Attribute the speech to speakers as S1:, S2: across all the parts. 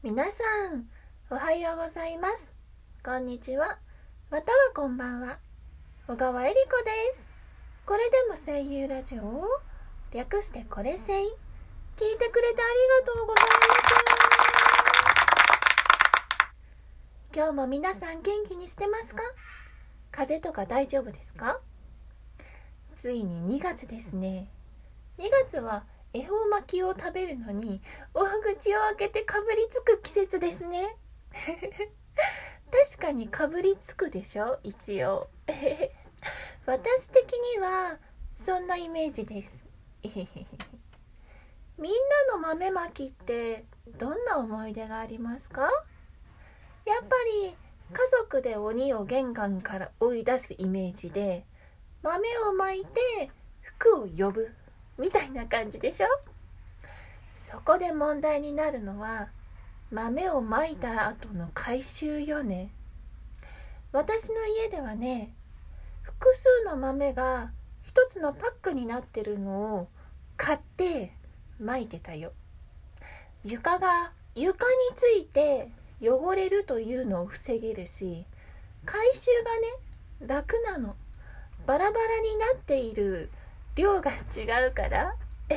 S1: 皆さん、おはようございます。こんにちは。またはこんばんは。小川恵理子です。これでも声優ラジオ略してこれ声。聞いてくれてありがとうございます。今日も皆さん元気にしてますか？風邪とか大丈夫ですか？ついに2月ですね。2月は恵方巻きを食べるのに大口を開けてかぶりつく季節ですね。確かにかぶりつくでしょ？一応。私的にはそんなイメージです。みんなの豆まきってどんな思い出がありますか？やっぱり家族で鬼を玄関から追い出すイメージで豆をまいて服を呼ぶ。みたいな感じでしょ？そこで問題になるのは豆をまいた後の回収よね。私の家ではね複数の豆が一つのパックになってるのを買ってまいてたよ。床が床について汚れるというのを防げるし回収がね楽なの。バラバラになっている量が違うから。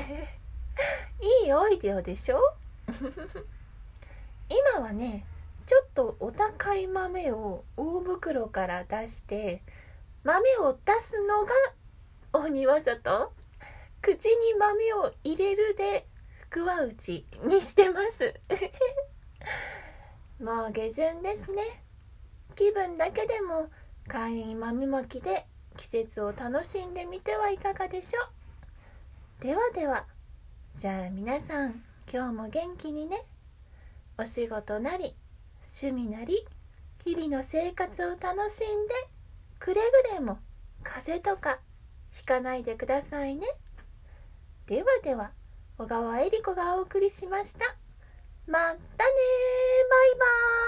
S1: いいアイデアでしょ？今はねちょっとお高い豆を大袋から出して豆を出すのが鬼技と口に豆を入れるで福は内にしてます。もう下旬ですね。気分だけでも簡易豆まきで季節を楽しんでみてはいかがでしょう。ではではじゃあ皆さん今日も元気にね。お仕事なり趣味なり日々の生活を楽しんでくれぐれも風邪とかひかないでくださいね。ではでは小川恵理子がお送りしました。またねバイバーイ。